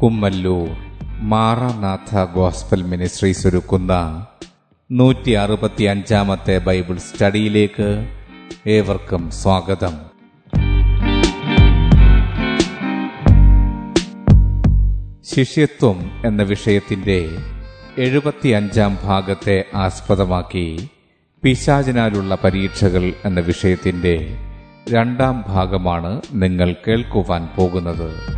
Kummallur Maranatha gospel ministries ഒരുക്കുന്ന നൂറ്റി അറുപത്തി അഞ്ചാമത്തെ ബൈബിൾ സ്റ്റഡിയിലേക്ക് ഏവർക്കും സ്വാഗതം. ശിഷ്യത്വം എന്ന വിഷയത്തിന്റെ എഴുപത്തിയഞ്ചാം ഭാഗത്തെ ആസ്പദമാക്കി പിശാചിനാലുള്ള പരീക്ഷകൾ എന്ന വിഷയത്തിന്റെ രണ്ടാം ഭാഗമാണ് നിങ്ങൾ കേൾക്കുവാൻ പോകുന്നത്.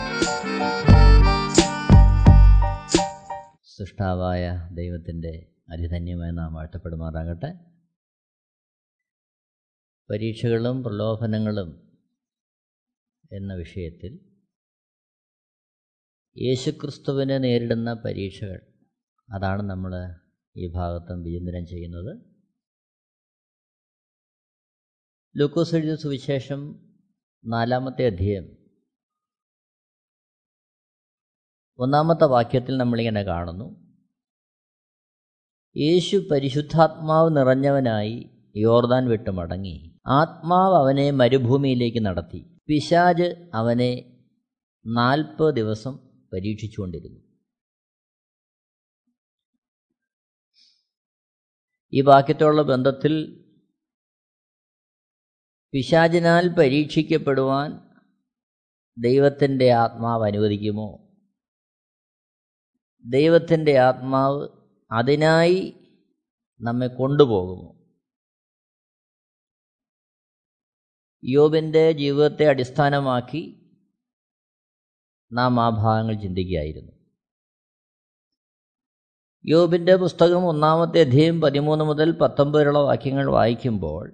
സൃഷ്ടാവായ ദൈവത്തിന്റെ അതിധന്യമായി നാം വാഴ്ത്തപ്പെടുമാറാകട്ടെ. പരീക്ഷകളും പ്രലോഭനങ്ങളും എന്ന വിഷയത്തിൽ യേശുക്രിസ്തുവിനെ നേരിടുന്ന പരീക്ഷകൾ അതാണ് നമ്മൾ ഈ ഭാഗത്തും വിചിന്തനം ചെയ്യുന്നത്. ലൂക്കോസ് എഴുതിയ സുവിശേഷം നാലാമത്തെ അധ്യയം ഒന്നാമത്തെ വാക്യത്തിൽ നമ്മളിങ്ങനെ കാണുന്നു. യേശു പരിശുദ്ധാത്മാവ് നിറഞ്ഞവനായി യോർദാൻ വിട്ട് മടങ്ങി. ആത്മാവ് അവനെ മരുഭൂമിയിലേക്ക് നടത്തി. പിശാജ് അവനെ നാൽപ്പത് ദിവസം പരീക്ഷിച്ചുകൊണ്ടിരുന്നു. ഈ വാക്യത്തോടുള്ള ബന്ധത്തിൽ പിശാചിനാൽ പരീക്ഷിക്കപ്പെടുവാൻ ദൈവത്തിന്റെ ആത്മാവ് അനുവദിക്കുമോ? ദൈവത്തിന്റെ ആത്മാവ് അതിനായി നമ്മെ കൊണ്ടുപോകുമോ യോബിന്റെ ജീവിതത്തെ അടിസ്ഥാനമാക്കി നാം ആ ഭാഗങ്ങൾ ചിന്തിക്കുകയായിരുന്നു. യോബിന്റെ പുസ്തകം ഒന്നാമത്തെ അധ്യയം പതിമൂന്ന് മുതൽ പത്തൊമ്പത് വരെയുള്ള വാക്യങ്ങൾ വായിക്കുമ്പോൾ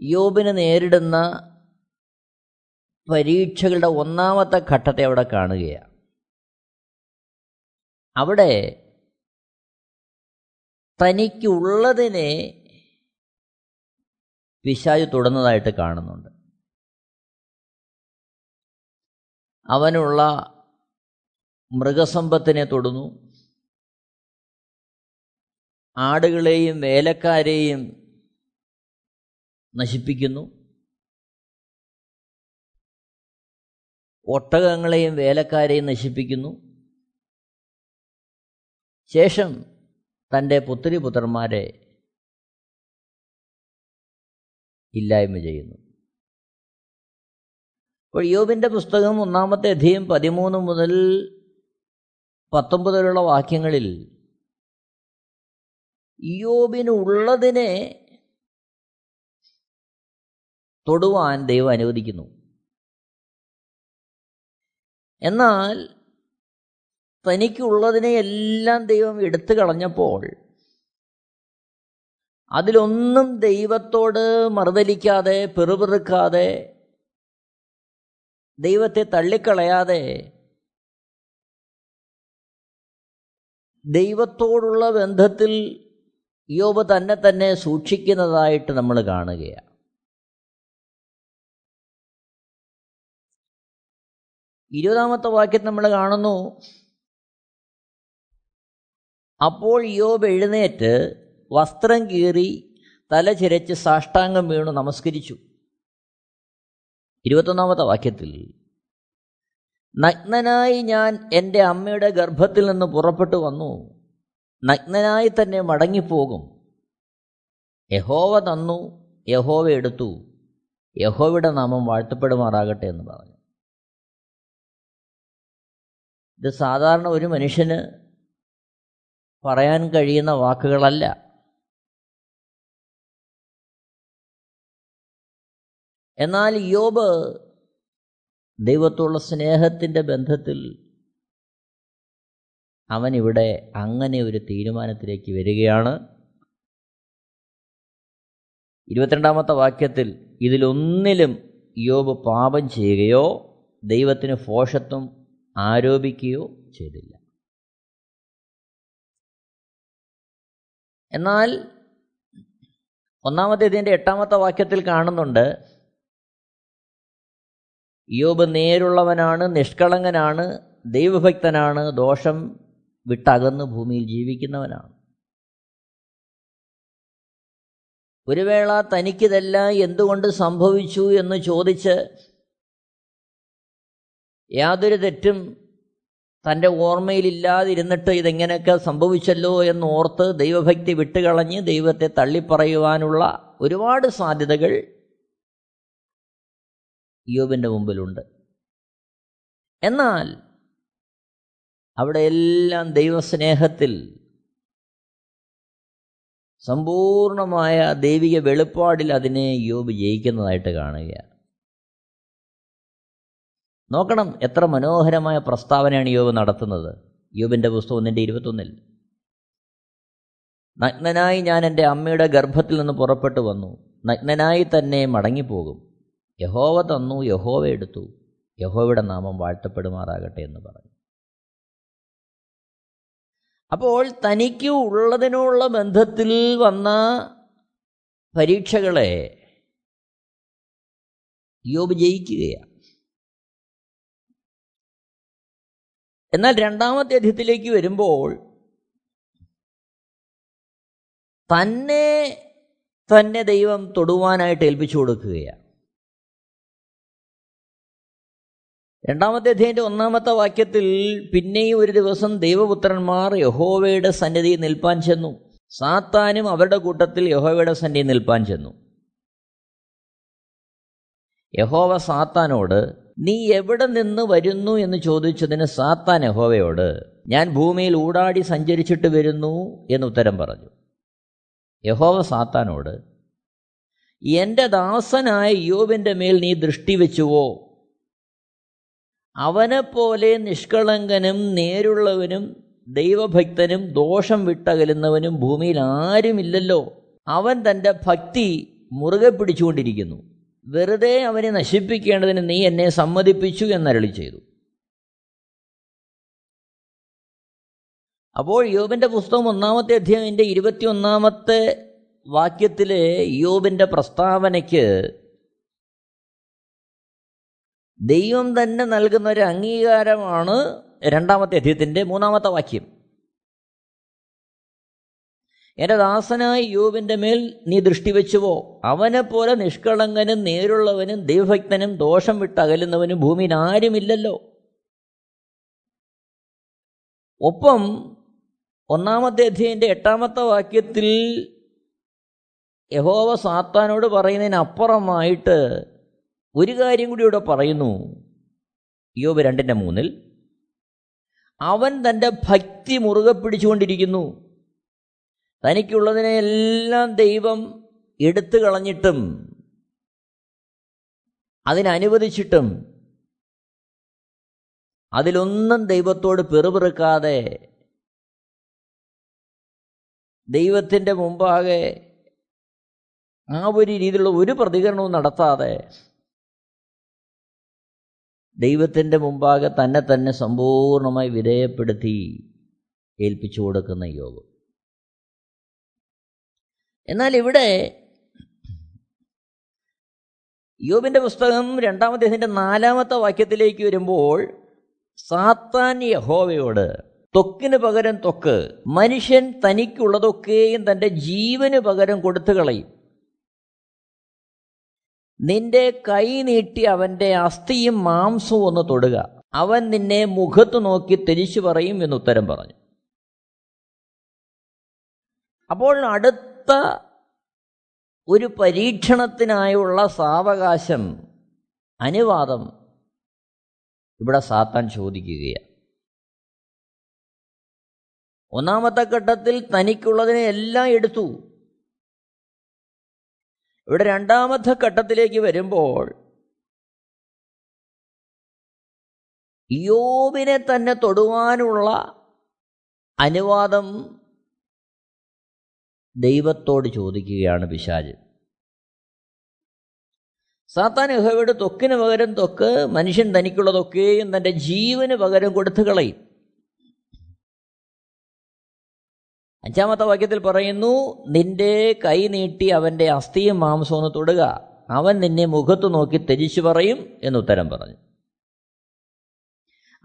യോബിന് നേരിടുന്ന പരീക്ഷകളുടെ ഒന്നാമത്തെ ഘട്ടത്തെ അവിടെ കാണുകയാണ്. അവിടെ തനിക്കുള്ളതിനെ പിശാജ് തുടർന്നതായിട്ട് കാണുന്നുണ്ട്. അവനുള്ള മൃഗസമ്പത്തിനെ തൊടുന്നു. ആടുകളെയും വേലക്കാരെയും നശിപ്പിക്കുന്നു. ഒട്ടകങ്ങളെയും വേലക്കാരെയും നശിപ്പിക്കുന്നു. ശേഷം തന്റെ പുത്രി പുത്രന്മാരെ ഇല്ലായ്മ ചെയ്യുന്നു. അപ്പോൾ യോബിന്റെ പുസ്തകം ഒന്നാമത്തെ അധ്യയം പതിമൂന്ന് മുതൽ പത്തൊമ്പത് വരെയുള്ള വാക്യങ്ങളിൽ യോബിനുള്ളതിനെ തൊടുവാൻ ദൈവം അനുവദിക്കുന്നു. എന്നാൽ തനിക്കുള്ളതിനെ എല്ലാം ദൈവം എടുത്തു കളഞ്ഞപ്പോൾ അതിലൊന്നും ദൈവത്തോട് മറുതലിക്കാതെ പെറുപെറുക്കാതെ ദൈവത്തെ തള്ളിക്കളയാതെ ദൈവത്തോടുള്ള ബന്ധത്തിൽ യോബ് തന്നെ തന്നെ സൂക്ഷിക്കുന്നതായിട്ട് നമ്മൾ കാണുകയാണ്. ഇരുപതാമത്തെ വാക്യം നമ്മൾ കാണുന്നു അപ്പോൾ യോബ് എഴുന്നേറ്റ് വസ്ത്രം കീറി തല ചിരച്ച് സാഷ്ടാംഗം വീണു നമസ്കരിച്ചു. ഇരുപത്തൊന്നാമത്തെ വാക്യത്തിൽ നഗ്നനായി ഞാൻ എന്റെ അമ്മയുടെ ഗർഭത്തിൽ നിന്ന് പുറപ്പെട്ടു വന്നു നഗ്നനായി തന്നെ മടങ്ങിപ്പോകും. യഹോവ തന്നു യഹോവ എടുത്തു യഹോവയുടെ നാമം വാഴ്ത്തപ്പെടുമാറാകട്ടെ എന്ന് പറഞ്ഞു. ഇത് സാധാരണ ഒരു മനുഷ്യന് പറയാൻ കഴിയുന്ന വാക്കുകളല്ല. എന്നാൽ യോബ് ദൈവത്തോടുള്ള സ്നേഹത്തിന്റെ ബന്ധത്തിൽ അവൻ ഇവിടെ അങ്ങനെ ഒരു തീരുമാനത്തിലേക്ക് വരികയാണ്. ഇരുപത്തിരണ്ടാമത്തെ വാക്യത്തിൽ ഇതിലൊന്നിലും യോബ് പാപം ചെയ്യുകയോ ദൈവത്തിന് ഫോഷത്വം ആരോപിക്കുകയോ ചെയ്തില്ല. എന്നാൽ ഒന്നാമത്തെ ഇതിന്റെ എട്ടാമത്തെ വാക്യത്തിൽ കാണുന്നുണ്ട് യോബ് നേരുള്ളവനാണ് നിഷ്കളങ്കനാണ് ദൈവഭക്തനാണ് ദോഷം വിട്ടകന്ന് ഭൂമിയിൽ ജീവിക്കുന്നവനാണ്. ഒരു വേള തനിക്കിതെല്ലാം എന്തുകൊണ്ട് സംഭവിച്ചു എന്ന് ചോദിച്ച് യാതൊരു തെറ്റും തന്റെ ഓർമ്മയിലില്ലാതിരുന്നിട്ട് ഇതെങ്ങനെയൊക്കെ സംഭവിച്ചല്ലോ എന്ന് ഓർത്ത് ദൈവഭക്തി വിട്ടുകളഞ്ഞ് ദൈവത്തെ തള്ളിപ്പറയുവാനുള്ള ഒരുപാട് സാധ്യതകൾ യോബിന്റെ മുമ്പിലുണ്ട്. എന്നാൽ അവിടെ എല്ലാം ദൈവസ്നേഹത്തിൽ സമ്പൂർണമായ ദൈവിക വെളിപ്പാടിൽ അതിനെ യോബ് ജയിക്കുന്നതായിട്ട് കാണുകയാണ്. നോക്കണം എത്ര മനോഹരമായ പ്രസ്താവനയാണ് യോബ് നടത്തുന്നത്. യോബിന്റെ പുസ്തകം ഒന്നിന്റെ ഇരുപത്തൊന്നിൽ. നഗ്നനായി ഞാൻ എന്റെ അമ്മയുടെ ഗർഭത്തിൽ നിന്ന് പുറപ്പെട്ടു വന്നു. നഗ്നനായി തന്നെ മടങ്ങിപ്പോകും. യഹോവ തന്നു യഹോവ എടുത്തു. യഹോവയുടെ നാമം വാഴ്ത്തപ്പെടുമാറാകട്ടെ എന്ന് പറഞ്ഞു. അപ്പോൾ തനിക്ക് ഉള്ളതിനുള്ള ബന്ധത്തിൽ വന്ന പരീക്ഷകളെ യോബ് ജയിക്കുകയാണ്. എന്നാൽ രണ്ടാമത്തെ അധ്യയത്തിലേക്ക് വരുമ്പോൾ തന്നെ തന്നെ ദൈവം തൊടുവാനായിട്ട് ഏൽപ്പിച്ചു കൊടുക്കുകയാണ്. രണ്ടാമത്തെ അധ്യായന്റെ ഒന്നാമത്തെ വാക്യത്തിൽ പിന്നെയും ഒരു ദിവസം ദൈവപുത്രന്മാർ യഹോവയുടെ സന്നിധി നിൽപ്പാൻ ചെന്നു. സാത്താനും അവരുടെ കൂട്ടത്തിൽ യഹോവയുടെ സന്നിധി നിൽപ്പാൻ ചെന്നു. യഹോവ സാത്താനോട് നീ എവിടെ നിന്ന് വരുന്നു എന്ന് ചോദിച്ചതിന് സാത്താൻ യഹോവയോട് ഞാൻ ഭൂമിയിൽ ഊടാടി സഞ്ചരിച്ചിട്ട് വരുന്നു എന്ന് ഉത്തരം പറഞ്ഞു. യഹോവ സാത്താനോട് എന്റെ ദാസനായ യോബിന്റെ മേൽ നീ ദൃഷ്ടി വെച്ചുവോ? അവനെപ്പോലെ നിഷ്കളങ്കനും നേരുള്ളവനും ദൈവഭക്തനും ദോഷം വിട്ടകലുന്നവനും ഭൂമിയിൽ ആരുമില്ലല്ലോ. അവൻ തന്റെ ഭക്തി മുറുകെ പിടിച്ചുകൊണ്ടിരിക്കുന്നു. വെറുതെ അവനെ നശിപ്പിക്കേണ്ടതിന് നീ എന്നെ സമ്മതിപ്പിച്ചു എന്നരളി ചെയ്തു. അപ്പോൾ യോബിന്റെ പുസ്തകം ഒന്നാമത്തെ അധ്യായന്റെ ഇരുപത്തിയൊന്നാമത്തെ വാക്യത്തിലെ യോബിന്റെ പ്രസ്താവനയ്ക്ക് ദൈവം തന്നെ നൽകുന്ന ഒരു അംഗീകാരമാണ് രണ്ടാമത്തെ അധ്യയത്തിന്റെ മൂന്നാമത്തെ വാക്യം. എന്റെ ദാസനായ യോബിന്റെ മേൽ നീ ദൃഷ്ടി വെച്ചുവോ? അവനെപ്പോലെ നിഷ്കളങ്കനും നേരുള്ളവനും ദൈവഭക്തനും ദോഷം വിട്ട് അകലുന്നവനും ഭൂമിയിൽ ആരുമില്ലല്ലോ. ഒപ്പം ഒന്നാമത്തെ അധ്യയന്റെ എട്ടാമത്തെ വാക്യത്തിൽ യഹോവ സാത്താനോട് പറയുന്നതിനപ്പുറമായിട്ട് ഒരു കാര്യം കൂടി ഇവിടെ പറയുന്നു. യോബ് രണ്ടിന്റെ മൂന്നിൽ അവൻ തന്റെ ഭക്തി മുറുകെ പിടിച്ചുകൊണ്ടിരിക്കുന്നു. തനിക്കുള്ളതിനെല്ലാം ദൈവം എടുത്തു കളഞ്ഞിട്ടും അതിനനുവദിച്ചിട്ടും അതിലൊന്നും ദൈവത്തോട് പെറുപിറുക്കാതെ ദൈവത്തിന്റെ മുമ്പാകെ ആ ഒരു രീതിയിലുള്ള ഒരു പ്രതികരണവും നടത്താതെ ദൈവത്തിന്റെ മുമ്പാകെ തന്നെ തന്നെ സമ്പൂർണമായി വിധേയപ്പെടുത്തി ഏൽപ്പിച്ചു കൊടുക്കുന്ന യോഗം. എന്നാൽ ഇവിടെ യോബിന്റെ പുസ്തകം രണ്ടാമത്തെ ഇതിന്റെ നാലാമത്തെ വാക്യത്തിലേക്ക് വരുമ്പോൾ സാത്താൻ യഹോവയോട് ത്വക്കിന് പകരം ത്വക്ക് മനുഷ്യൻ തനിക്കുള്ളതൊക്കെയും തന്റെ ജീവന് പകരം കൊടുത്തു കളയും. നിന്റെ കൈ നീട്ടി അവന്റെ അസ്ഥിയും മാംസവും ഒന്ന് തൊടുക. അവൻ നിന്നെ മുഖത്ത് നോക്കി തിരിച്ചു പറയും എന്ന് ഉത്തരം പറഞ്ഞു. അപ്പോൾ അടുത്ത ഒരു പരീക്ഷണത്തിനായുള്ള സാവകാശം അനുവാദം ഇവിടെ സാത്താൻ ചോദിക്കുകയാണ്. ഒന്നാമത്തെ ഘട്ടത്തിൽ തനിക്കുള്ളതിനെ എല്ലാം എടുത്തു. ഇവിടെ രണ്ടാമത്തെ ഘട്ടത്തിലേക്ക് വരുമ്പോൾ യോബിനെ തന്നെ തൊടുവാനുള്ള അനുവാദം ദൈവത്തോട് ചോദിക്കുകയാണ് പിശാജ് സാത്താൻ യഹോവയുടെ തൊക്കിന് പകരം തൊക്ക് മനുഷ്യൻ തനിക്കുള്ളതൊക്കെയും തന്റെ ജീവന് പകരം കൊടുത്തു കളയും. അഞ്ചാമത്തെ വാക്യത്തിൽ പറയുന്നു നിന്റെ കൈ നീട്ടി അവന്റെ അസ്ഥിയും മാംസവും ഒന്ന് തൊടുക. അവൻ നിന്നെ മുഖത്ത് നോക്കി തെജിച്ചു പറയും എന്ന് ഉത്തരം പറഞ്ഞു.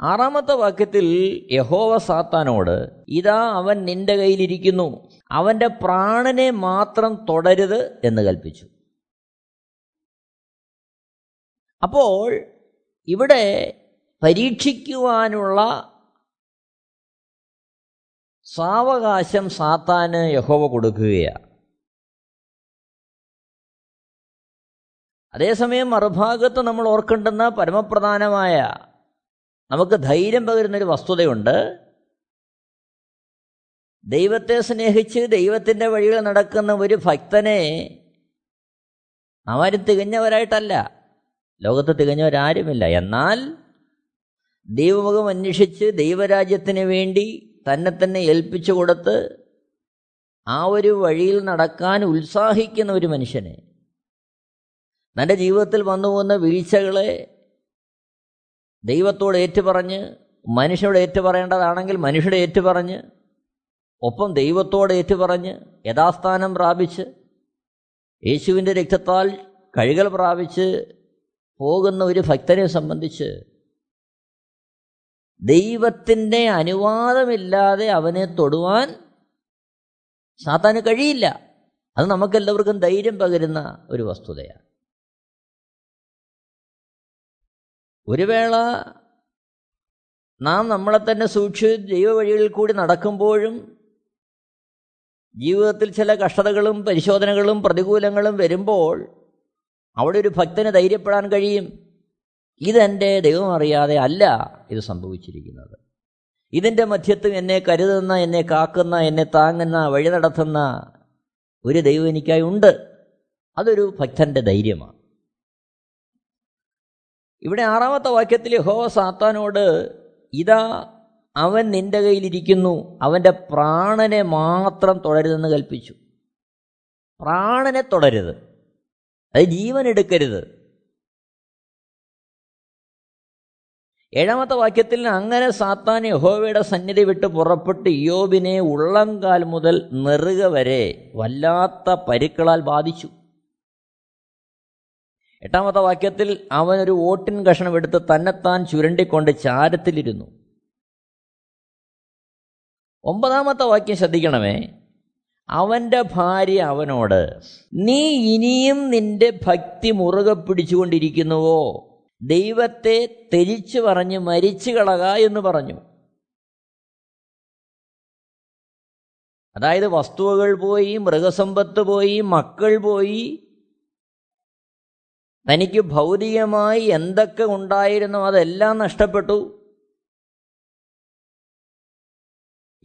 ആറാമത്തെ വാക്യത്തിൽ യഹോവ സാത്താനോട് ഇതാ അവൻ നിന്റെ കയ്യിലിരിക്കുന്നു. അവന്റെ പ്രാണനെ മാത്രം തുടരുത് എന്ന് കൽപ്പിച്ചു. അപ്പോൾ ഇവിടെ പരീക്ഷിക്കുവാനുള്ള സാവകാശം സാത്താന് യഹോവ കൊടുക്കുകയാണ്. അതേസമയം മറുഭാഗത്ത് നമ്മൾ ഓർക്കേണ്ടുന്ന പരമപ്രധാനമായ നമുക്ക് ധൈര്യം പകരുന്നൊരു വസ്തുതയുണ്ട്. ദൈവത്തെ സ്നേഹിച്ച് ദൈവത്തിന്റെ വഴികൾ നടക്കുന്ന ഒരു ഭക്തനെ അവരും തികഞ്ഞവരായിട്ടല്ല. ലോകത്ത് തികഞ്ഞവരാരുമില്ല. എന്നാൽ ദൈവമുഖം അന്വേഷിച്ച് ദൈവരാജ്യത്തിന് വേണ്ടി തന്നെ തന്നെ ഏൽപ്പിച്ചു കൊടുത്ത് ആ ഒരു വഴിയിൽ നടക്കാൻ ഉത്സാഹിക്കുന്ന ഒരു മനുഷ്യനെ തന്റെ ജീവിതത്തിൽ വന്നു പോകുന്ന വീഴ്ചകളെ ദൈവത്തോട് ഏറ്റുപറഞ്ഞ് മനുഷ്യനോട് ഏറ്റുപറയേണ്ടതാണെങ്കിൽ മനുഷ്യരുടെ ഏറ്റുപറഞ്ഞ് ഒപ്പം ദൈവത്തോട് ഏറ്റുപറഞ്ഞ് യഥാസ്ഥാനം പ്രാപിച്ച് യേശുവിന്റെ രക്തത്താൽ കഴുകൽ പ്രാപിച്ച് പോകുന്ന ഒരു ഭക്തനെ സംബന്ധിച്ച് ദൈവത്തിന്റെ അനുവാദമില്ലാതെ അവനെ തൊടുവാൻ സാത്താന് കഴിയില്ല. അത് നമുക്കെല്ലാവർക്കും ധൈര്യം പകരുന്ന ഒരു വസ്തുതയാണ്. ഒരു വേള നാം നമ്മളെ തന്നെ സൂക്ഷിച്ച് ദൈവ വഴികളിൽ കൂടി നടക്കുമ്പോഴും ജീവിതത്തിൽ ചില കഷ്ടതകളും പരിശോധനകളും പ്രതികൂലങ്ങളും വരുമ്പോൾ അവിടെ ഒരു ഭക്തന് ധൈര്യപ്പെടാൻ കഴിയും. ഇതെന്റെ ദൈവം അറിയാതെ അല്ല ഇത് സംഭവിച്ചിരിക്കുന്നത്. ഇതിന്റെ മധ്യത്തും എന്നെ കരുതുന്ന എന്നെ കാക്കുന്ന എന്നെ താങ്ങുന്ന വഴി നടത്തുന്ന ഒരു ദൈവം എനിക്കായി ഉണ്ട്. അതൊരു ഭക്തന്റെ ധൈര്യമാണ്. ഇവിടെ ആറാമത്തെ വാക്യത്തിൽ ഹോ സാത്താനോട് ഇതാ അവൻ നിന്റെ കയ്യിലിരിക്കുന്നു. അവന്റെ പ്രാണനെ മാത്രം തുടരുതെന്ന് കൽപ്പിച്ചു. പ്രാണനെ തുടരുത്. അത് ജീവൻ എടുക്കരുത്. ഏഴാമത്തെ വാക്യത്തിൽ അങ്ങനെ സാത്താൻ യഹോവയുടെ സന്നിധി വിട്ട് പുറപ്പെട്ട് യോബിനെ ഉള്ളംകാൽ മുതൽ നെറുക വരെ വല്ലാത്ത പരുക്കളാൽ ബാധിച്ചു. എട്ടാമത്തെ വാക്യത്തിൽ അവനൊരു ഓട്ടിൻ കഷണം എടുത്ത് തന്നെത്താൻ ചുരണ്ടിക്കൊണ്ട് ചാരത്തിലിരുന്നു. ഒമ്പതാമത്തെ വാക്യം ശ്രദ്ധിക്കണമേ. അവന്റെ ഭാര്യ അവനോട് നീ ഇനിയും നിന്റെ ഭക്തി മുറുകെ പിടിച്ചുകൊണ്ടിരിക്കുന്നുവോ? ദൈവത്തെ തെരിച്ചു പറഞ്ഞ് മരിച്ചു കളക എന്ന് പറഞ്ഞു. അതായത് വസ്തുവകൾ പോയി മൃഗസമ്പത്ത് പോയി മക്കൾ പോയി. തനിക്ക് ഭൗതികമായി എന്തൊക്കെ ഉണ്ടായിരുന്നോ അതെല്ലാം നഷ്ടപ്പെട്ടു.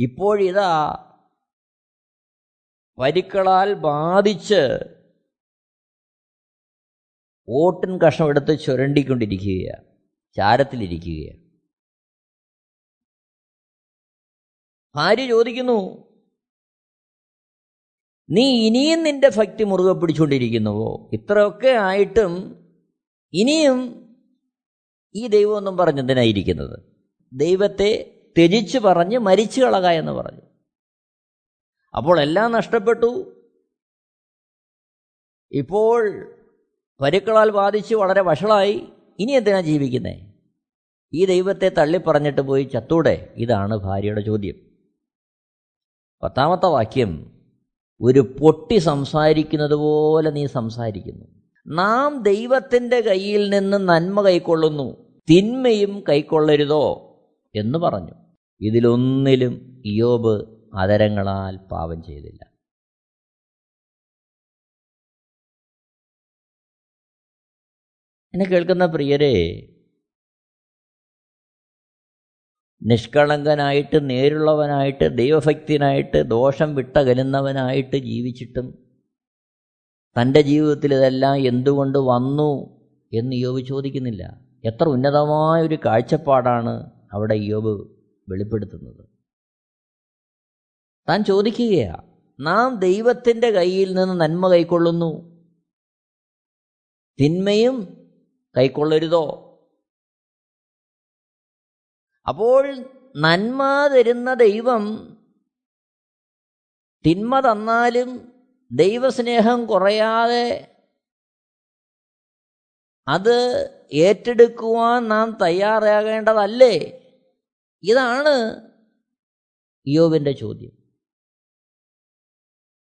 ഇപ്പോഴിതാ പരിക്കളാൽ ബാധിച്ച് ഓട്ടിൻ കഷ്ണം എടുത്ത് ചുരണ്ടിക്കൊണ്ടിരിക്കുകയാണ് ചാരത്തിലിരിക്കുകയാണ് ഭാര്യ ചോദിക്കുന്നു നീ ഇനിയും നിന്റെ ഭക്തി മുറുകെ പിടിച്ചുകൊണ്ടിരിക്കുന്നുവോ ഇത്രയൊക്കെ ആയിട്ടും ഇനിയും ഈ ദൈവമൊന്നും പറഞ്ഞെന്തിനായിരിക്കുന്നത് ദൈവത്തെ ത്യജിച്ച് പറഞ്ഞ് മരിച്ചു കളക എന്ന് പറഞ്ഞു. അപ്പോൾ എല്ലാം നഷ്ടപ്പെട്ടു. ഇപ്പോൾ പരുക്കളാൽ ബാധിച്ച് വളരെ വഷളായി. ഇനി എന്തിനാ ജീവിക്കുന്നേ? ഈ ദൈവത്തെ തള്ളിപ്പറഞ്ഞിട്ട് പോയി ചത്തൂടെ? ഇതാണ് ഭാര്യയുടെ ചോദ്യം. പത്താമത്തെ വാക്യം ഒരു പൊട്ടി സംസാരിക്കുന്നത് പോലെ നീ സംസാരിക്കുന്നു. നാം ദൈവത്തിന്റെ കയ്യിൽ നിന്ന് നന്മ കൈക്കൊള്ളുന്നു. തിന്മയും കൈക്കൊള്ളരുതോ? എന്ന് പറഞ്ഞു. ഇതിലൊന്നിലും ഇയോബ് അതരങ്ങളാൽ പാപം ചെയ്തില്ല. എന്നെ കേൾക്കുന്ന പ്രിയരെ നിഷ്കളങ്കനായിട്ട് നേരുള്ളവനായിട്ട് ദൈവഭക്തിനായിട്ട് ദോഷം വിട്ടകലുന്നവനായിട്ട് ജീവിച്ചിട്ടും തന്റെ ജീവിതത്തിൽ ഇതെല്ലാം എന്തുകൊണ്ട് വന്നു എന്ന് യോബ് ചോദിക്കുന്നില്ല. എത്ര ഉന്നതമായ ഒരു കാഴ്ചപ്പാടാണ് അവിടെ യോബ് വെളിപ്പെടുത്തുന്നത്. താൻ ചോദിക്കുകയാ നാം ദൈവത്തിന്റെ കയ്യിൽ നിന്ന് നന്മ കൈക്കൊള്ളുന്നു? തിന്മയും കൈക്കൊള്ളരുതോ? അപ്പോൾ നന്മ തരുന്ന ദൈവം തിന്മ തന്നാലും ദൈവസ്നേഹം കുറയാതെ അത് ഏറ്റെടുക്കുവാൻ നാം തയ്യാറാകേണ്ടതല്ലേ? ഇതാണ് യോബിന്റെ ചോദ്യം.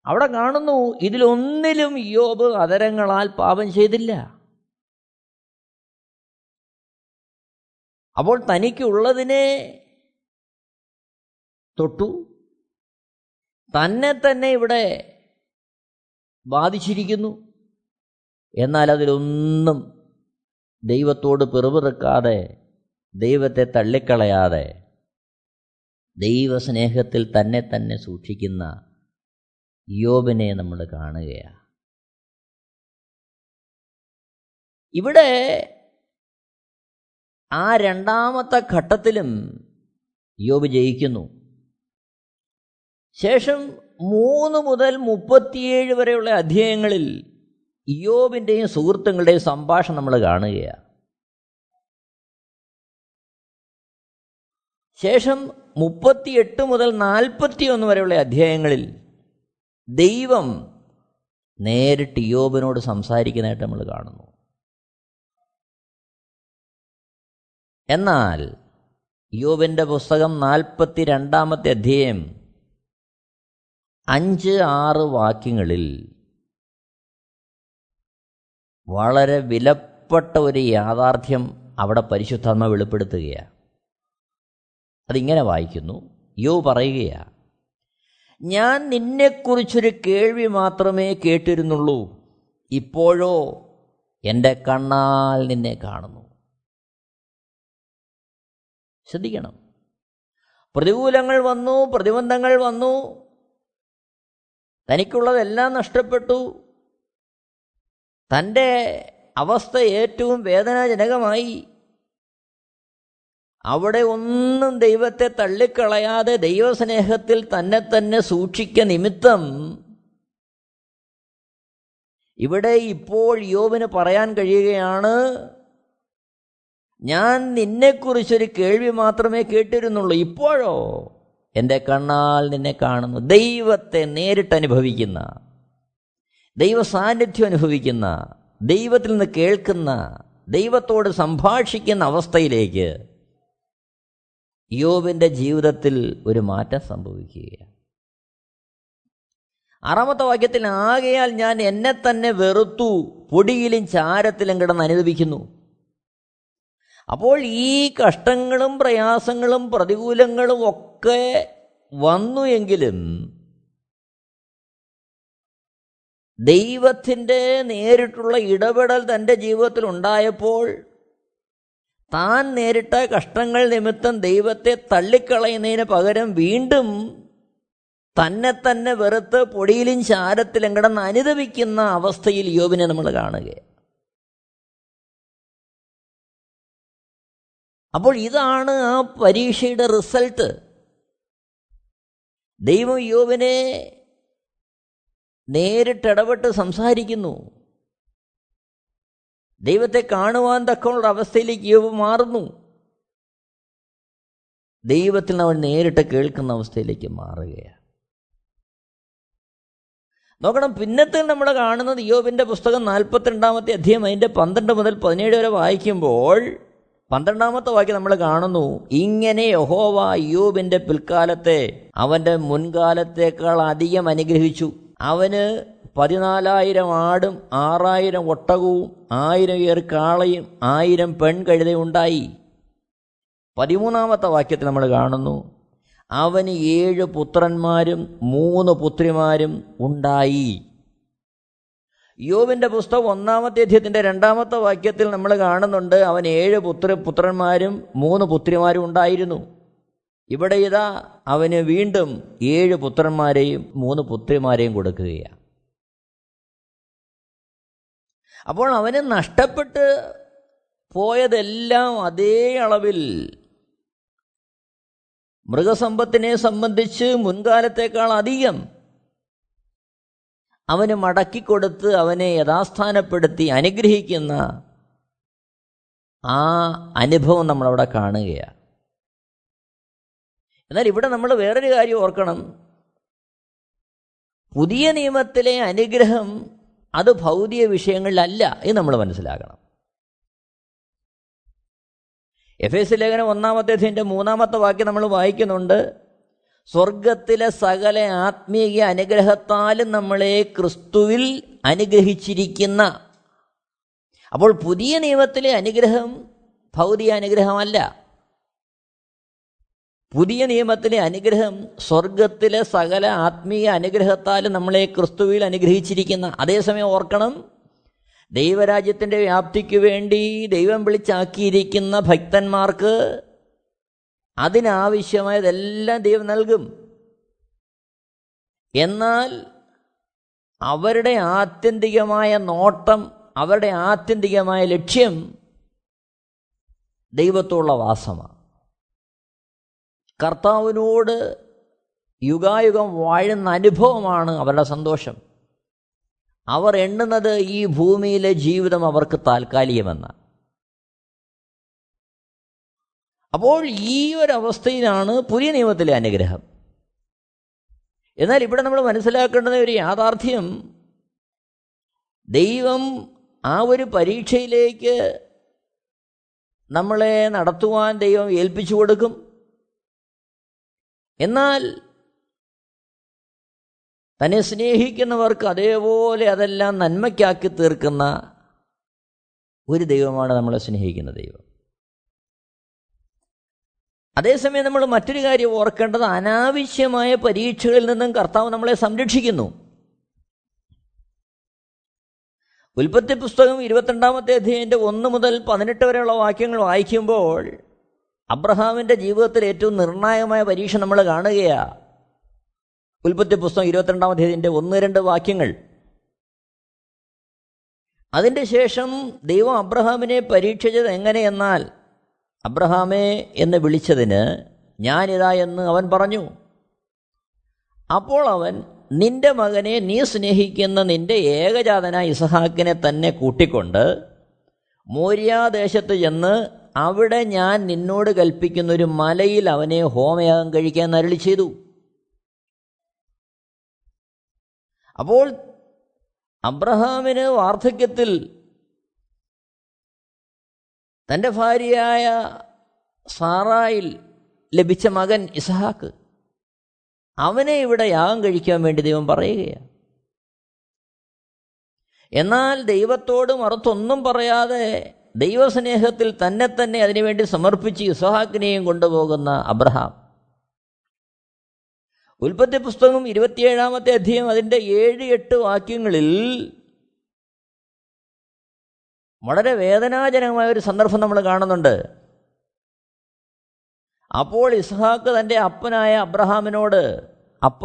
അവിടെ കാണുന്നു ഇതിലൊന്നിലും യോബ് അതരങ്ങളാൽ പാപം ചെയ്തില്ല. അപ്പോൾ തനിക്കുള്ളതിനെ തൊട്ടു. തന്നെ തന്നെ ഇവിടെ ബാധിച്ചിരിക്കുന്നു. എന്നാൽ അതിലൊന്നും ദൈവത്തോട് പിറുപിറുക്കാതെ ദൈവത്തെ തള്ളിക്കളയാതെ ദൈവസ്നേഹത്തിൽ തന്നെ തന്നെ സൂക്ഷിക്കുന്ന യോബിനെ നമ്മൾ കാണുകയാണ്. ഇവിടെ ആ രണ്ടാമത്തെ ഘട്ടത്തിലും യോബ് ജയിക്കുന്നു. ശേഷം മൂന്ന് മുതൽ മുപ്പത്തിയേഴ് വരെയുള്ള അധ്യായങ്ങളിൽ യോബിന്റെയും സുഹൃത്തുക്കളുടെയും സംഭാഷണം നമ്മൾ കാണുകയാണ്. ശേഷം മുപ്പത്തിയെട്ട് മുതൽ നാൽപ്പത്തിയൊന്ന് വരെയുള്ള അധ്യായങ്ങളിൽ ദൈവം നേരിട്ട് യോബിനോട് സംസാരിക്കുന്നതായിട്ട് നമ്മൾ കാണുന്നു. എന്നാൽ യോബിന്റെ പുസ്തകം നാൽപ്പത്തി രണ്ടാമത്തെ അധ്യായം അഞ്ച് ആറ് വാക്യങ്ങളിൽ വളരെ വിലപ്പെട്ട ഒരു യാഥാർത്ഥ്യം അവിടെ പരിശുദ്ധാത്മ വെളിപ്പെടുത്തുകയാണ്. അതിങ്ങനെ വായിക്കുന്നു. യോ പറയുകയാണ് ഞാൻ നിന്നെക്കുറിച്ചൊരു കേൾവി മാത്രമേ കേട്ടിരുന്നുള്ളൂ. ഇപ്പോഴോ എന്റെ കണ്ണാൽ നിന്നെ കാണുന്നു. ശ്രദ്ധിക്കണം. പ്രതികൂലങ്ങൾ വന്നു പ്രതിബന്ധങ്ങൾ വന്നു. തനിക്കുള്ളതെല്ലാം നഷ്ടപ്പെട്ടു. തന്റെ അവസ്ഥ ഏറ്റവും വേദനാജനകമായി. അവിടെ ഒന്നും ദൈവത്തെ തള്ളിക്കളയാതെ ദൈവസ്നേഹത്തിൽ തന്നെ തന്നെ സൂക്ഷിക്ക നിമിത്തം ഇവിടെ ഇപ്പോൾ യോബിന് പറയാൻ കഴിയുകയാണ് ഞാൻ നിന്നെക്കുറിച്ചൊരു കേൾവി മാത്രമേ കേട്ടിരുന്നുള്ളൂ ഇപ്പോഴോ? എന്റെ കണ്ണാൽ നിന്നെ കാണുന്നു. ദൈവത്തെ നേരിട്ട് അനുഭവിക്കുന്ന ദൈവ സാന്നിധ്യം അനുഭവിക്കുന്ന ദൈവത്തിൽ നിന്ന് കേൾക്കുന്ന ദൈവത്തോട് സംഭാഷിക്കുന്ന അവസ്ഥയിലേക്ക് യോബിന്റെ ജീവിതത്തിൽ ഒരു മാറ്റം സംഭവിക്കുകയാണ്. ആറാമത്തെ വാക്യത്തിൽ ആകയാൽ ഞാൻ എന്നെ തന്നെ വെറുത്തു പൊടിയിലും ചാരത്തിലും കിടന്ന് അനുദപിക്കുന്നു അപ്പോൾ ഈ കഷ്ടങ്ങളും പ്രയാസങ്ങളും പ്രതികൂലങ്ങളും ഒക്കെ വന്നു എങ്കിലും ദൈവത്തിന്റെ നേരിട്ടുള്ള ഇടപെടൽ തന്റെ ജീവിതത്തിൽ ഉണ്ടായപ്പോൾ താൻ നേരിട്ട കഷ്ടങ്ങൾ നിമിത്തം ദൈവത്തെ തള്ളിക്കളയുന്നതിന് പകരം വീണ്ടും തന്നെ തന്നെ വെറുത്ത് പൊടിയിലും ചാരത്തിലും കിടന്ന് അനുദവിക്കുന്ന അവസ്ഥയിൽ യോബിനെ നമ്മൾ കാണുക. അപ്പോൾ ഇതാണ് ആ പരീക്ഷയുടെ റിസൾട്ട്. ദൈവം യോബിനെ നേരിട്ടിടപെട്ട് സംസാരിക്കുന്നു. ദൈവത്തെ കാണുവാൻ തക്കമുള്ള അവസ്ഥയിലേക്ക് യോബ് മാറുന്നു. ദൈവത്തിൽ അവൻ നേരിട്ട് കേൾക്കുന്ന അവസ്ഥയിലേക്ക് മാറുകയാണ്. നോക്കണം പിന്നത്തെ നമ്മൾ കാണുന്നത് യോബിന്റെ പുസ്തകം നാൽപ്പത്തിരണ്ടാമത്തെ അധ്യയം അതിന്റെ പന്ത്രണ്ട് മുതൽ പതിനേഴ് വരെ വായിക്കുമ്പോൾ പന്ത്രണ്ടാമത്തെ വാക്യം നമ്മൾ കാണുന്നു ഇങ്ങനെ യഹോവ യോബിന്റെ പിൽക്കാലത്തെ അവന്റെ മുൻകാലത്തേക്കാൾ അധികം അനുഗ്രഹിച്ചു. അവന് പതിനാലായിരം ആടും ആറായിരം ഒട്ടകവും ആയിരം ഏർ കാളയും ആയിരം പെൺകഴുതയും ഉണ്ടായി. പതിമൂന്നാമത്തെ വാക്യത്തിൽ നമ്മൾ കാണുന്നു അവന് ഏഴ് പുത്രന്മാരും മൂന്ന് പുത്രിമാരും ഉണ്ടായി. യോബിന്റെ പുസ്തകം ഒന്നാമത്തെ അധ്യയത്തിന്റെ രണ്ടാമത്തെ വാക്യത്തിൽ നമ്മൾ കാണുന്നുണ്ട് അവൻ ഏഴ് പുത്ര പുത്രന്മാരും മൂന്ന് പുത്രിമാരും ഉണ്ടായിരുന്നു. ഇവിടെ ഇതാ അവന് വീണ്ടും ഏഴ് പുത്രന്മാരെയും മൂന്ന് പുത്രിമാരെയും കൊടുക്കുകയാണ്. അപ്പോൾ അവന് നഷ്ടപ്പെട്ട് പോയതെല്ലാം അതേ അളവിൽ മൃഗസമ്പത്തിനെ സംബന്ധിച്ച് മുൻകാലത്തേക്കാൾ അധികം അവന് മടക്കിക്കൊടുത്ത് അവനെ യഥാസ്ഥാനപ്പെടുത്തി അനുഗ്രഹിക്കുന്ന ആ അനുഭവം നമ്മളവിടെ കാണുകയാണ്. എന്നാൽ ഇവിടെ നമ്മൾ വേറൊരു കാര്യം ഓർക്കണം. പുതിയ നിയമത്തിലെ അനുഗ്രഹം അത് ഭൗതിക വിഷയങ്ങളിലല്ല എന്ന് നമ്മൾ മനസ്സിലാക്കണം എഫ് എസ് ലേഖനം ഒന്നാമത്തെ മൂന്നാമത്തെ വാക്യം നമ്മൾ വായിക്കുന്നുണ്ട്. സ്വർഗത്തിലെ സകല ആത്മീയ അനുഗ്രഹത്താലും നമ്മളെ ക്രിസ്തുവിൽ അനുഗ്രഹിച്ചിരിക്കുന്ന. അപ്പോൾ പുതിയ നിയമത്തിലെ അനുഗ്രഹം ഭൗതിക അനുഗ്രഹമല്ല. പുതിയ നിയമത്തിലെ അനുഗ്രഹം സ്വർഗത്തിലെ സകല ആത്മീയ അനുഗ്രഹത്താൽ നമ്മളെ ക്രിസ്തുവിൽ അനുഗ്രഹിച്ചിരിക്കുന്ന. അതേസമയം ഓർക്കണം ദൈവരാജ്യത്തിന്റെ വ്യാപ്തിക്ക് വേണ്ടി ദൈവം വിളിച്ചാക്കിയിരിക്കുന്ന ഭക്തന്മാർക്ക് അതിനാവശ്യമായതെല്ലാം ദൈവം നൽകും. എന്നാൽ അവരുടെ ആത്യന്തികമായ നോട്ടം അവരുടെ ആത്യന്തികമായ ലക്ഷ്യം ദൈവത്തോടുള്ള വാസമാണ്. കർത്താവിനോട് യുഗായുഗം വാഴുന്ന അനുഭവമാണ് അവരുടെ സന്തോഷം. അവർ എണ്ണുന്നത് ഈ ഭൂമിയിലെ ജീവിതം അവർക്ക് താൽക്കാലികമെന്ന. അപ്പോൾ ഈ ഒരു അവസ്ഥയിലാണ് പുതിയ നിയമത്തിലെ അനുഗ്രഹം. എന്നാൽ ഇവിടെ നമ്മൾ മനസ്സിലാക്കേണ്ടുന്ന ഒരു യാഥാർത്ഥ്യം ദൈവം ആ ഒരു പരീക്ഷയിലേക്ക് നമ്മളെ നടത്തുവാൻ ദൈവം ഏൽപ്പിച്ചു കൊടുക്കും. എന്നാൽ തന്നെ സ്നേഹിക്കുന്നവർക്ക് അതേപോലെ അതെല്ലാം നന്മയ്ക്കാക്കി തീർക്കുന്ന ഒരു ദൈവമാണ് നമ്മളെ സ്നേഹിക്കുന്ന ദൈവം. അതേസമയം നമ്മൾ മറ്റൊരു കാര്യം ഓർക്കേണ്ടത് അനാവശ്യമായ പരീക്ഷകളിൽ നിന്നും കർത്താവ് നമ്മളെ സംരക്ഷിക്കുന്നു. ഉൽപ്പത്തി പുസ്തകം ഇരുപത്തിരണ്ടാമത്തെ അധ്യായന്റെ ഒന്ന് മുതൽ പതിനെട്ട് വരെയുള്ള വാക്യങ്ങൾ വായിക്കുമ്പോൾ അബ്രഹാമിന്റെ ജീവിതത്തിൽ ഏറ്റവും നിർണായകമായ പരീക്ഷ നമ്മൾ കാണുകയാണ് ഉൽപ്പത്തി പുസ്തകം ഇരുപത്തിരണ്ടാം അധ്യായത്തിന്റെ ഒന്ന് രണ്ട് വാക്യങ്ങൾ. അതിന്റെ ശേഷം ദൈവം അബ്രഹാമിനെ പരീക്ഷിച്ചത് എങ്ങനെയെന്നാൽ അബ്രഹാമേ എന്ന് വിളിച്ചതിന് ഞാനിതാ എന്ന് അവൻ പറഞ്ഞു. അപ്പോൾ അവൻ നിന്റെ മകനെ നീ സ്നേഹിക്കുന്ന നിന്റെ ഏകജാതനായ ഇസഹാക്കിനെ തന്നെ കൂട്ടിക്കൊണ്ട് മോര്യാദേശത്ത് ചെന്ന് അവിടെ ഞാൻ നിന്നോട് കൽപ്പിക്കുന്ന ഒരു മലയിൽ അവനെ ഹോമയാഗം കഴിക്കാൻ അരളി ചെയ്തു. അപ്പോൾ അബ്രഹാമിന് വാർദ്ധക്യത്തിൽ തന്റെ ഭാര്യയായ സാറായിൽ ലഭിച്ച മകൻ ഇസഹാക്ക്. അവനെ ഇവിടെ യാഗം കഴിക്കാൻ വേണ്ടി ദൈവം പറയുകയാണ്. എന്നാൽ ദൈവത്തോട് മറുത്തൊന്നും പറയാതെ ദൈവസ്നേഹത്തിൽ തന്നെ തന്നെ അതിനുവേണ്ടി സമർപ്പിച്ച് ഇസഹാക്കിനെയും കൊണ്ടുപോകുന്ന അബ്രഹാം. ഉൽപ്പത്തി പുസ്തകം ഇരുപത്തിയേഴാമത്തെ അധ്യയം അതിന്റെ ഏഴ് എട്ട് വാക്യങ്ങളിൽ വളരെ വേദനാജനകമായ ഒരു സന്ദർഭം നമ്മൾ കാണുന്നുണ്ട്. അപ്പോൾ ഇസ്ഹാക്ക് തന്റെ അപ്പനായ അബ്രഹാമിനോട് അപ്പ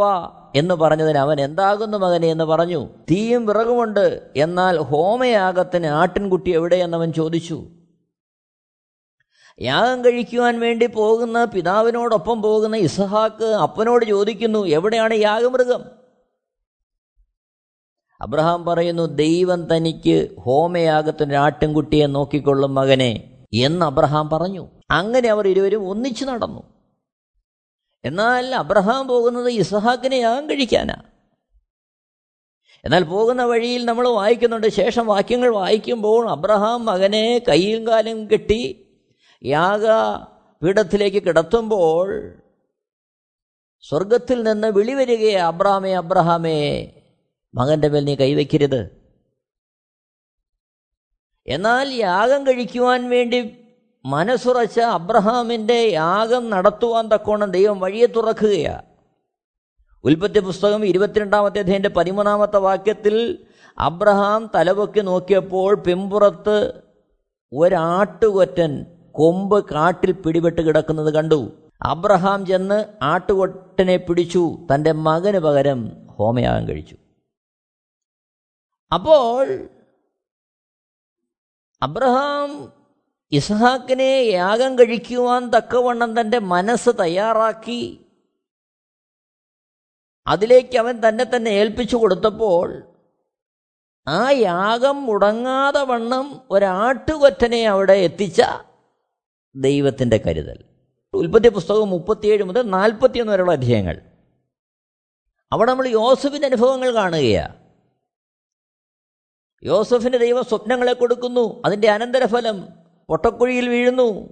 എന്ന് പറഞ്ഞതിന് അവൻ എന്താകുന്നു മകനെ എന്ന് പറഞ്ഞു. തീയും വിറകുമുണ്ട്. എന്നാൽ ഹോമയാഗത്തിന് ആട്ടിൻകുട്ടി എവിടെയെന്നവൻ ചോദിച്ചു. യാഗം കഴിക്കുവാൻ വേണ്ടി പോകുന്ന പിതാവിനോടൊപ്പം പോകുന്ന ഇസഹാക്ക് അപ്പനോട് ചോദിക്കുന്നു എവിടെയാണ് യാഗമൃഗം? അബ്രഹാം പറയുന്നു ദൈവം തനിക്ക് ഹോമയാഗത്തിന് ആട്ടിൻകുട്ടിയെ നോക്കിക്കൊള്ളും മകനെ എന്ന് അബ്രഹാം പറഞ്ഞു. അങ്ങനെ അവർ ഇരുവരും ഒന്നിച്ചു നടന്നു. എന്നാൽ അബ്രഹാം പോകുന്നത് ഇസഹാക്കിനെ യാഗം കഴിക്കാനാ എന്നാൽ പോകുന്ന വഴിയിൽ നമ്മൾ വായിക്കുന്നുണ്ട് ശേഷം വാക്യങ്ങൾ വായിക്കുമ്പോൾ അബ്രഹാം മകനെ കൈയും കാലും കെട്ടി യാഗ പീഠത്തിലേക്ക് കിടത്തുമ്പോൾ സ്വർഗത്തിൽ നിന്ന് വിളി വരികയെ അബ്രഹാമേ അബ്രഹാമേ മകന്റെ മേൽ നീ കൈവയ്ക്കരുത്. എന്നാൽ യാഗം കഴിക്കുവാൻ വേണ്ടി മനസ്സുറച്ച അബ്രഹാമിന്റെ യാഗം നടത്തുവാൻ തക്കോണം ദൈവം വഴിയെ തുറക്കുകയാണ് ഉൽപ്പത്തി പുസ്തകം ഇരുപത്തിരണ്ടാമത്തെ അധ്യയന്റെ പതിമൂന്നാമത്തെ വാക്യത്തിൽ അബ്രഹാം തലപൊക്കി നോക്കിയപ്പോൾ പിമ്പുറത്ത് ഒരാട്ടുകൊറ്റൻ കൊമ്പ് കാട്ടിൽ പിടിപെട്ട് കിടക്കുന്നത് കണ്ടു. അബ്രഹാം ചെന്ന് ആട്ടുകൊട്ടനെ പിടിച്ചു. തന്റെ മകന് പകരം ഹോമയാഗം കഴിച്ചു. അപ്പോൾ അബ്രഹാം ഇസ്ഹാക്കിനെ യാഗം കഴിക്കുവാൻ തക്കവണ്ണം തന്റെ മനസ്സ് തയ്യാറാക്കി. അതിലേക്ക് അവൻ തന്നെ തന്നെ ഏൽപ്പിച്ചു കൊടുത്തപ്പോൾ ആ യാഗം മുടങ്ങാതെ വണ്ണം ഒരാട്ടുകൊറ്റനെ അവിടെ എത്തിച്ച ദൈവത്തിന്റെ കരുതൽ. ഉൽപ്പത്തി പുസ്തകം മുപ്പത്തിയേഴ് മുതൽ നാൽപ്പത്തിയൊന്ന് വരെയുള്ള അധ്യായങ്ങൾ. അവിടെ നമ്മൾ യോസഫിന്റെ അനുഭവങ്ങൾ കാണുകയാണ് യോസഫിന് ദൈവം സ്വപ്നങ്ങളെ കൊടുക്കുന്നു അതിന്റെ അനന്തരഫലം പൊട്ടക്കുഴിയിൽ വീഴുന്നു.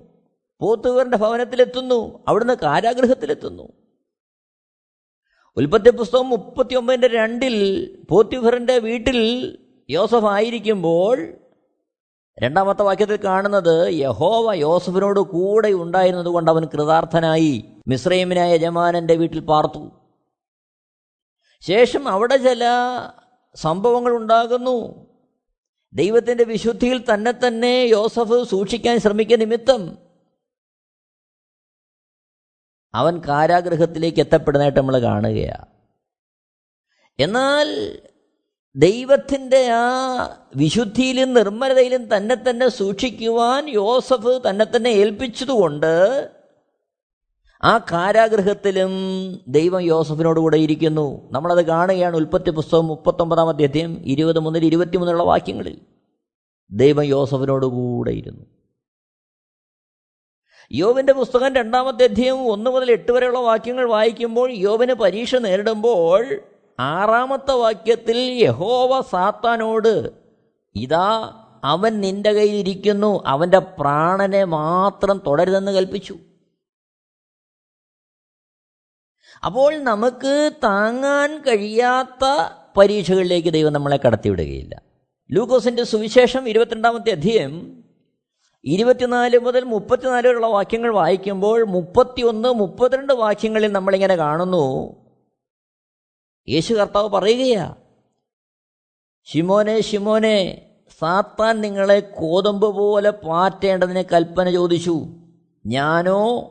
പോത്തുകാരന്റെ ഭവനത്തിലെത്തുന്നു. അവിടുന്ന് കാരാഗ്രഹത്തിലെത്തുന്നു ഉൽപ്പത്തി പുസ്തകം മുപ്പത്തി ഒമ്പതിന്റെ രണ്ടിൽ പോത്തിഫറിന്റെ വീട്ടിൽ യോസഫ് ആയിരിക്കുമ്പോൾ രണ്ടാമത്തെ വാക്യത്തിൽ കാണുന്നത് യഹോവ യോസഫിനോട് കൂടെ ഉണ്ടായിരുന്നത് കൊണ്ട് അവൻ കൃതാർത്ഥനായി മിശ്രൈമിനായ യജമാനന്റെ വീട്ടിൽ പാർത്തു. ശേഷം അവിടെ ചില സംഭവങ്ങൾ ഉണ്ടാകുന്നു. ദൈവത്തിന്റെ വിശുദ്ധിയിൽ തന്നെ തന്നെ യോസഫ് സൂക്ഷിക്കാൻ ശ്രമിക്കുന്ന നിമിത്തം അവൻ കാരാഗ്രഹത്തിലേക്ക് എത്തപ്പെടുന്നതായിട്ട് നമ്മൾ കാണുകയാണ് എന്നാൽ ദൈവത്തിന്റെ ആ വിശുദ്ധിയിലും നിർമ്മലതയിലും തന്നെ തന്നെ സൂക്ഷിക്കുവാൻ യോസഫ് തന്നെ തന്നെ ഏൽപ്പിച്ചതുകൊണ്ട് ആ കാരാഗ്രഹത്തിലും ദൈവം യോസഫിനോട് കൂടെ ഇരിക്കുന്നു. നമ്മളത് കാണുകയാണ് ഉൽപ്പത്തി പുസ്തകം മുപ്പത്തൊമ്പതാം അധ്യായം ഇരുപത് മുതൽ ഇരുപത്തിമൂന്നുള്ള വാക്യങ്ങളിൽ. ദൈവം യോസഫിനോട് കൂടെ ഇരുന്നു. യോവിന്റെ പുസ്തകം രണ്ടാമത്തെ അധ്യയം ഒന്ന് മുതൽ എട്ട് വരെയുള്ള വാക്യങ്ങൾ വായിക്കുമ്പോൾ യോവിന് പരീക്ഷ നേരിടുമ്പോൾ ആറാമത്തെ വാക്യത്തിൽ യഹോവ സാത്താനോട് ഇതാ അവൻ നിന്റെ കയ്യിലിരിക്കുന്നു അവന്റെ പ്രാണനെ മാത്രം തുടരുതെന്ന് കൽപ്പിച്ചു. അപ്പോൾ നമുക്ക് താങ്ങാൻ കഴിയാത്ത പരീക്ഷകളിലേക്ക് ദൈവം നമ്മളെ കടത്തിവിടുകയില്ല. ലൂക്കോസിന്റെ സുവിശേഷം ഇരുപത്തിരണ്ടാമത്തെ അധ്യയം ഇരുപത്തിനാല് മുതൽ മുപ്പത്തിനാല് വരെയുള്ള വാക്യങ്ങൾ വായിക്കുമ്പോൾ മുപ്പത്തിയൊന്ന് മുപ്പത്തിരണ്ട് വാക്യങ്ങളിൽ നമ്മളിങ്ങനെ കാണുന്നു. യേശു കർത്താവ് പറയുകയാ ഷിമോനെ ഷിമോനെ സാത്താൻ നിങ്ങളെ കോതമ്പ് പോലെ പാറ്റേണ്ടതിന് കൽപ്പന ചോദിച്ചു. ഞാനോ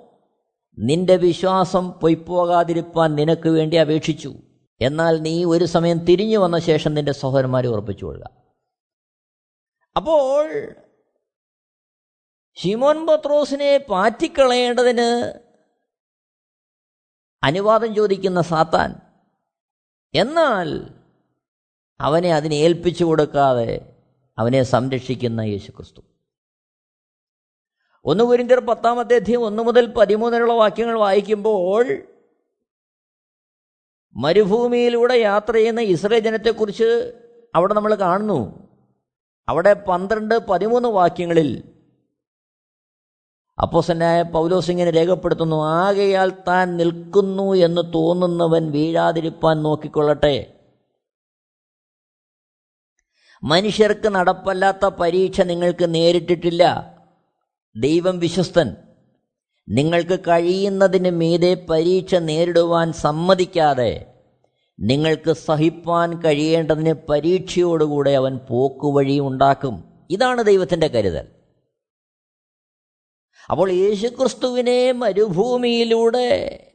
നിന്റെ വിശ്വാസം പൊയ്പോകാതിരിപ്പാൻ നിനക്ക് വേണ്ടി അപേക്ഷിച്ചു. എന്നാൽ നീ ഒരു സമയം തിരിഞ്ഞു വന്ന ശേഷം നിന്റെ സഹോദരന്മാരെ ഉറപ്പിച്ചു കൊള്ളുക. അപ്പോൾ ഷിമോൻ ബത്രോസിനെ പാറ്റിക്കളയേണ്ടതിന് അനുവാദം ചോദിക്കുന്ന സാത്താൻ എന്നാൽ അവനെ അതിനെ ഏൽപ്പിച്ചു കൊടുക്കാതെ അവനെ സംരക്ഷിക്കുന്ന യേശുക്രിസ്തു. ഒന്ന് കുരിന്തർ പത്താമത്തെ അധ്യയം ഒന്ന് മുതൽ പതിമൂന്നിനുള്ള വാക്യങ്ങൾ വായിക്കുമ്പോൾ മരുഭൂമിയിലൂടെ യാത്ര ചെയ്യുന്ന ഇസ്രയേൽ ജനത്തെക്കുറിച്ച് അവിടെ നമ്മൾ കാണുന്നു. അവിടെ പന്ത്രണ്ട് പതിമൂന്ന് വാക്യങ്ങളിൽ അപ്പോസനായ പൗലോസ് ഇങ്ങനെ രേഖപ്പെടുത്തുന്നു ആകയാൽ താൻ നിൽക്കുന്നു എന്ന് തോന്നുന്നവൻ വീഴാതിരിപ്പാൻ നോക്കിക്കൊള്ളട്ടെ. മനുഷ്യർക്ക് നടപ്പല്ലാത്ത പരീക്ഷ നിങ്ങൾക്ക് നേരിട്ടിട്ടില്ല. ദൈവം വിശ്വസ്തൻ. നിങ്ങൾക്ക് കഴിയുന്നതിന് മീതെ പരീക്ഷ നേരിടുവാൻ സമ്മതിക്കാതെ നിങ്ങൾക്ക് സഹിപ്പാൻ കഴിയേണ്ടതിന് പരീക്ഷയോടുകൂടെ അവൻ പോക്കുവഴി ഉണ്ടാക്കും. ഇതാണ് ദൈവത്തിന്റെ കരുതൽ. അപ്പോൾ യേശുക്രിസ്തുവിനെ മരുഭൂമിയിലൂടെ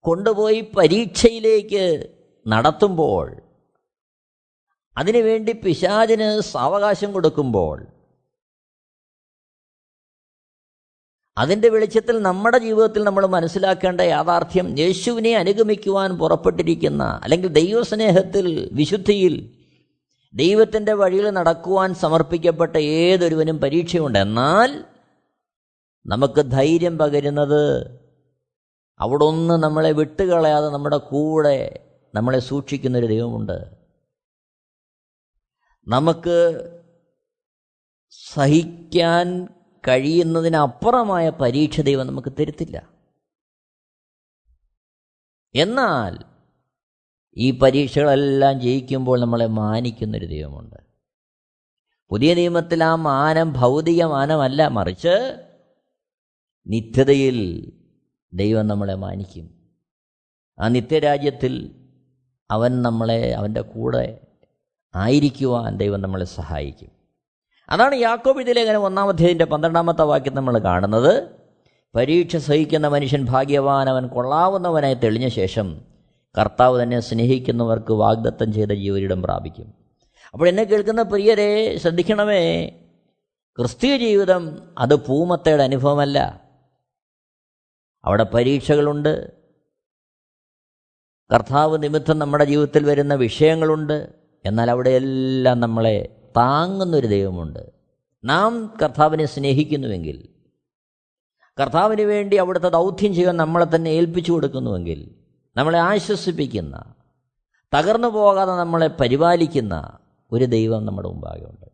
കൊണ്ടുപോയി പരീക്ഷയിലേക്ക് നടത്തുമ്പോൾ അതിനുവേണ്ടി പിശാചിന് സാവകാശം കൊടുക്കുമ്പോൾ അതിന്റെ വെളിച്ചത്തിൽ നമ്മുടെ ജീവിതത്തിൽ നമ്മൾ മനസ്സിലാക്കേണ്ട യാഥാർത്ഥ്യം യേശുവിനെ അനുഗമിക്കുവാൻ പുറപ്പെട്ടിരിക്കുന്ന അല്ലെങ്കിൽ ദൈവസ്നേഹത്തിൽ വിശുദ്ധിയിൽ ദൈവത്തിന്റെ വഴിയിൽ നടക്കുവാൻ സമർപ്പിക്കപ്പെട്ട ഏതൊരുവനും പരീക്ഷയുണ്ട്. എന്നാൽ നമുക്ക് ധൈര്യം പകരുന്നത് അവിടെ ഒന്ന് നമ്മളെ വിട്ടുകളയാതെ നമ്മുടെ കൂടെ നമ്മളെ സൂക്ഷിക്കുന്നൊരു ദൈവമുണ്ട്. നമുക്ക് സഹിക്കാൻ കഴിയുന്നതിനപ്പുറമായ പരീക്ഷ ദൈവം നമുക്ക് തരുത്തില്ല. എന്നാൽ ഈ പരീക്ഷകളെല്ലാം ജയിക്കുമ്പോൾ നമ്മളെ മാനിക്കുന്നൊരു ദൈവമുണ്ട്. പുതിയ നിയമത്തിൽ ആ മാനം ഭൗതിക മാനമല്ല മറിച്ച് നിത്യതയിൽ ദൈവം നമ്മളെ മാനിക്കും. ആ നിത്യരാജ്യത്തിൽ അവൻ നമ്മളെ അവന്റെ കൂടെ ആയിരിക്കുവാൻ ദൈവം നമ്മളെ സഹായിക്കും. അതാണ് യാക്കോബ് ലേഖനം അധ്യായത്തിന്റെ പന്ത്രണ്ടാമത്തെ വാക്യം നമ്മൾ കാണുന്നത്. പരീക്ഷ സഹിക്കുന്ന മനുഷ്യൻ ഭാഗ്യവാൻ അവൻ കൊള്ളാവുന്നവനായി തെളിഞ്ഞ ശേഷം കർത്താവ് തന്നെ സ്നേഹിക്കുന്നവർക്ക് വാഗ്ദത്തം ചെയ്ത ജീവനിടം പ്രാപിക്കും. അപ്പോൾ എന്നെ കേൾക്കുന്ന പ്രിയരെ ശ്രദ്ധിക്കണമേ ക്രിസ്തീയ ജീവിതം അത് പൂമത്തയുടെ അനുഭവമല്ല. അവിടെ പരീക്ഷകളുണ്ട്. കർത്താവ് നിമിത്തം നമ്മുടെ ജീവിതത്തിൽ വരുന്ന വിഷയങ്ങളുണ്ട്. എന്നാൽ അവിടെയെല്ലാം നമ്മളെ താങ്ങുന്നൊരു ദൈവമുണ്ട്. നാം കർത്താവിനെ സ്നേഹിക്കുന്നുവെങ്കിൽ കർത്താവിന് വേണ്ടി അവിടുത്തെ ദൗത്യം ചെയ്യാൻ നമ്മളെ തന്നെ ഏൽപ്പിച്ചു കൊടുക്കുന്നുവെങ്കിൽ നമ്മളെ ആശ്വസിപ്പിക്കുന്ന തകർന്നു പോകാതെ നമ്മളെ പരിപാലിക്കുന്ന ഒരു ദൈവം നമ്മുടെ മുമ്പാകെയുണ്ട്.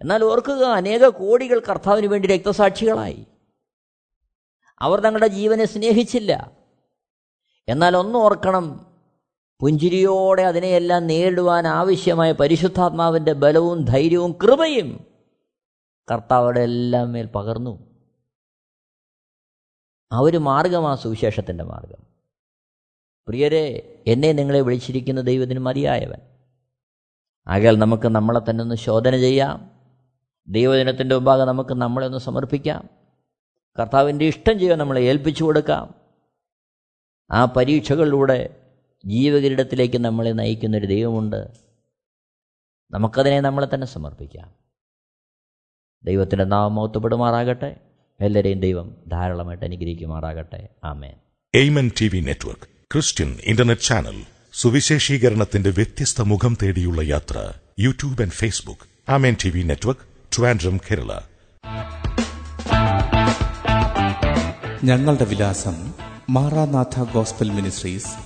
എന്നാൽ ഓർക്കുക അനേക കോടികൾ കർത്താവിന് വേണ്ടി രക്തസാക്ഷികളായി. അവർ തങ്ങളുടെ ജീവനെ സ്നേഹിച്ചില്ല. എന്നാൽ ഒന്ന് ഓർക്കണം പുഞ്ചിരിയോടെ അതിനെയെല്ലാം നേരിടുവാൻ ആവശ്യമായ പരിശുദ്ധാത്മാവിന്റെ ബലവും ധൈര്യവും കൃപയും കർത്താവിടെ എല്ലാം മേൽ പകർന്നു. ആ ഒരു മാർഗമാണ് സുവിശേഷത്തിന്റെ മാർഗം. പ്രിയരെ എന്നെ നിങ്ങളെ വിളിച്ചിരിക്കുന്ന ദൈവത്തിന് മതിയായവൻ. ആകയാൽ നമുക്ക് നമ്മളെ തന്നെ ഒന്ന് ശോധന ചെയ്യാം. ദൈവദിനത്തിന്റെ മുമ്പാകെ നമുക്ക് നമ്മളെ ഒന്ന് സമർപ്പിക്കാം. കർത്താവിന്റെ ഇഷ്ടം ചെയ്യാൻ നമ്മളെ ഏൽപ്പിച്ചു കൊടുക്കാം. ആ പരീക്ഷകളിലൂടെ ജീവകിരീടത്തിലേക്ക് നമ്മളെ നയിക്കുന്നൊരു ദൈവമുണ്ട്. നമുക്കതിനെ നമ്മളെ തന്നെ സമർപ്പിക്കാം. ദൈവത്തിന്റെ നാമം മൗത്തപ്പെടുമാറാകട്ടെ എല്ലാവരെയും ദൈവം ധാരാളമായിട്ട് അനുഗ്രഹിക്കുമാറാകട്ടെ. ആമേൻ. Amen T V network Christian internet channel സുവിശേഷീകരണത്തിന്റെ വ്യത്യസ്ത മുഖം തേടിയുള്ള യാത്ര YouTube and Facebook. Amen T V network Trivandrum Kerala. ഞങ്ങളുടെ വിലാസം Maranatha Gospel Ministries